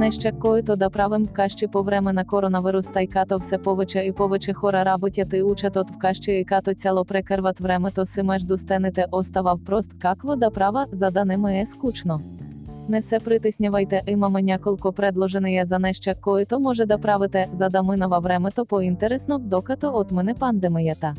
Неща коїто да правим в кащі по времена коронавирус та й като все повече і повече хора работяти учатот в кащі і като цяло прекерват времето си между стените оставав прост как вода права, за даними е скучно. Не се притиснявайте, имаме няколко предложения за неща, коїто може да правите, за да минава времето по-інтересно, докато от мене пандемията.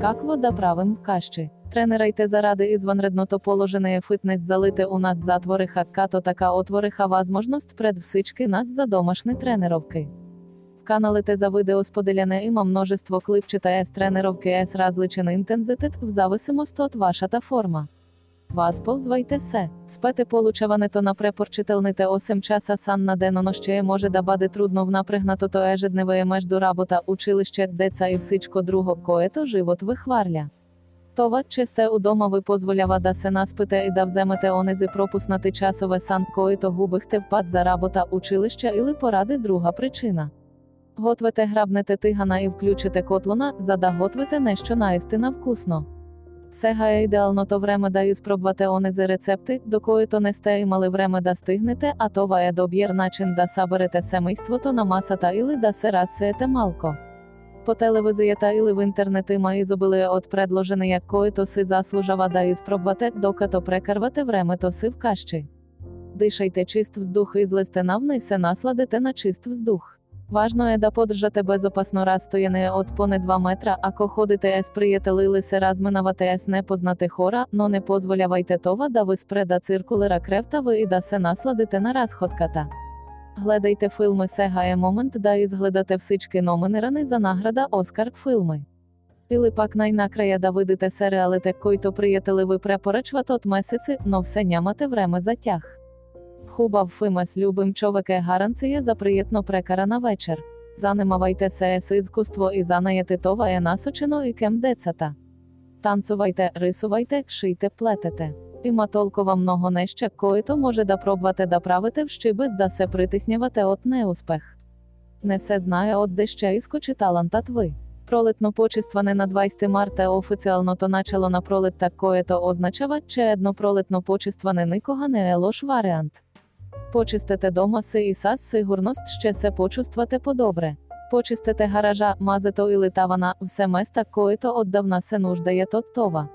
Как вода правим в кащі? Тренерайте заради ізванредното положене фитнес залити у нас затвориха, като така отвориха пред всички нас за домашні тренировки. В каналите за видео споделяне има множество клипчета с тренировки с различен інтензитет, в зависимості от вашата форма. Вазползвайте се. Спете получаването на препорчителните 8 часа сан на денно ще може да бъде трудно в напрегнатото ежедневие между работа, училище, деца і всичко друго, което живот вихварля. Това, че сте удома ви позволява да се наспите і да вземете онези пропуснати часове сан, коїто губихте впад за работа, училища или поради друга причина. Гответе грабнете тигана і включите котлона, за да готвите нещо наістина вкусно. Сега ідеално то време да іспробвате онези рецепти, до коїто не сте имали време да стигнете, а това е добір начин да саберете семейството на масата или да се разсеєте малко. По телевизията или в інтернет има ізобилие от предложения, коїто си заслужава да іспробвате, докато прекарвате времето си в кащі. Дишайте чист вздух і злисте навни се насладите на чист вздух. Важно е да подržate безопасно розстояние от поне 2 метра, ако ходите с приятели или се разминавате с непознати хора, но не позволявайте това да ви спреда циркулера кревта і да се насладите на розходката. Гледайте филми сега е момент да ізгледате всички номинирани за награда Оскар филми. Или пак най-накрая да видите серіалите, който приятели ви препоръчват от месеци, но все нямате време за тях. Хубав фимес любим човеке гаранція за приєтно прекарана вечір. Занимавайте се с іскусство і занаєте това е насочено і кем децата. Танцувайте, рисувайте, шийте, плетете. Има толкова много неща, коїто може да пробвате да правите вщи без да се притиснявате от неуспех. Не се знає от де іскочи талантат ви. Пролетно почистване на 20 марта офіціально то начало на пролет так коїто означава, че едно пролетно почистване никога не е лош варіант. Почистите дома си і сас сигурност ще се почувствате подобре. Почистите гаража, мазето і литавана, все места коїто отдавна се нуждає от това.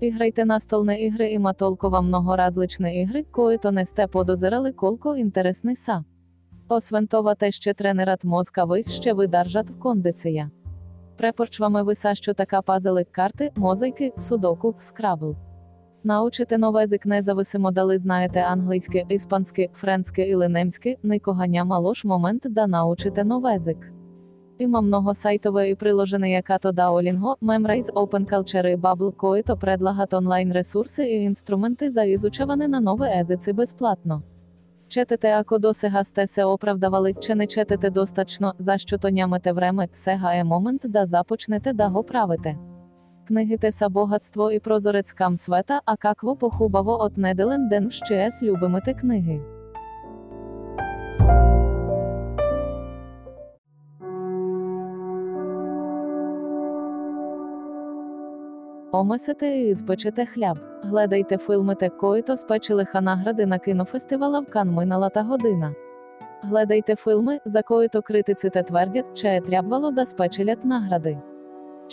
Іграйте настолне ігри има толкова много различні ігри, коїто не сте подозирали колко інтересний са. Освен това те ще тренерат мозка ви ще видержат в кондиція. Препорчвами виса, що така пазили карти, мозайки, судоку, скрабл. Научите нове язик независимо дали знаєте англійське, іспанське, френське или немське, няма лош момент да научите нове язик. Има много сайтове і приложене като Duolingo, Memrise, Open Culture і Bubble, коїто предлагат онлайн ресурси і інструменти за ізучаване на нове езиці безплатно. Четете, ако досега сте се оправдавали, че не четете достатньо, за що то нямете време, сега е момент да започнете да го правите. Книги Теса Богатство і прозорецькам света, а какво похубаво от неделен ден ще с любимите книги. Омесите і збечете хляб. Гледайте филмите коїто спечилиха награди на кінофестивала в Кан минала година. Гледайте филми, за коїто критиците твердять, че е да спечелят награди.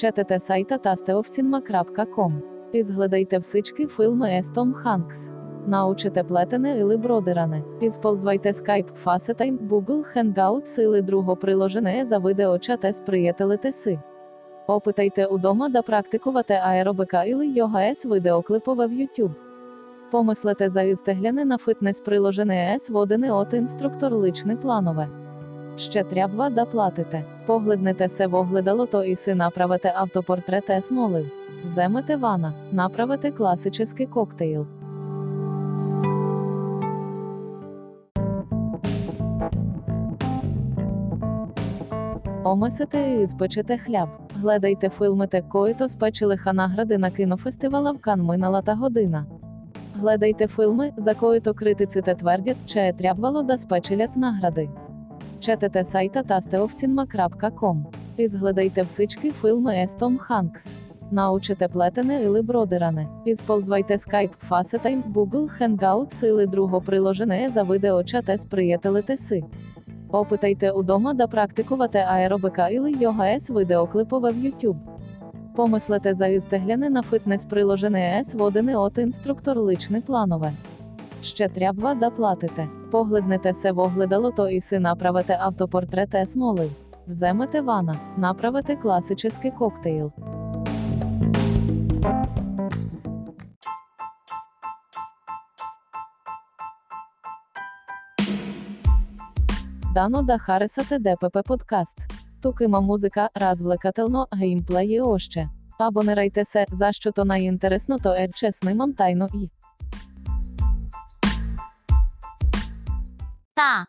Четете сайта tasteovcinma.com. І згледайте всички филми ес Том Ханкс. Научите плетене или бродеране. Ісползвайте Skype, FaceTime, Google Hangouts или друго приложене за відеочат ес приятелите си. Опитайте удома да практикувати аеробика или йога ес відеоклипове в YouTube. Помислите за ізтегляне на фитнес приложене ес водене от інструктор личне планове. Ще трябва да платите. Погледнете се в огледало то і си направите автопортрет ес молив. Вземете вана, направите класический коктейл. Омесите і спечете хляб. Гледайте филмите коїто спечилиха награди на кінофестивала в Кан минала та година. Гледайте филми, за коїто критиците твердять, че трябвало да спечелят награди. Четете сайта tasteovcinma.com. І згледайте всички филми ес Том Ханкс. Научите плетене или бродеране. Ісползвайте Skype, FaceTime, Google Hangouts или друго приложене за відеочате з приятелите си. Опитайте удома да практикувати аеробика или йога ес відеоклипове в YouTube. Помислите за істегляне на фитнес приложене ес водене от інструктор личне планове. Ще трябва да платите. Погледнете се в огледало то і си направите автопортрет ес молив. Вземете вана, направите класический коктейл. Дано да харесате ДПП подкаст. Тукима музика, развлекательно, геймплеї още. Абонирайте се, за що то найінтересно, то е чеснимам тайно і. Та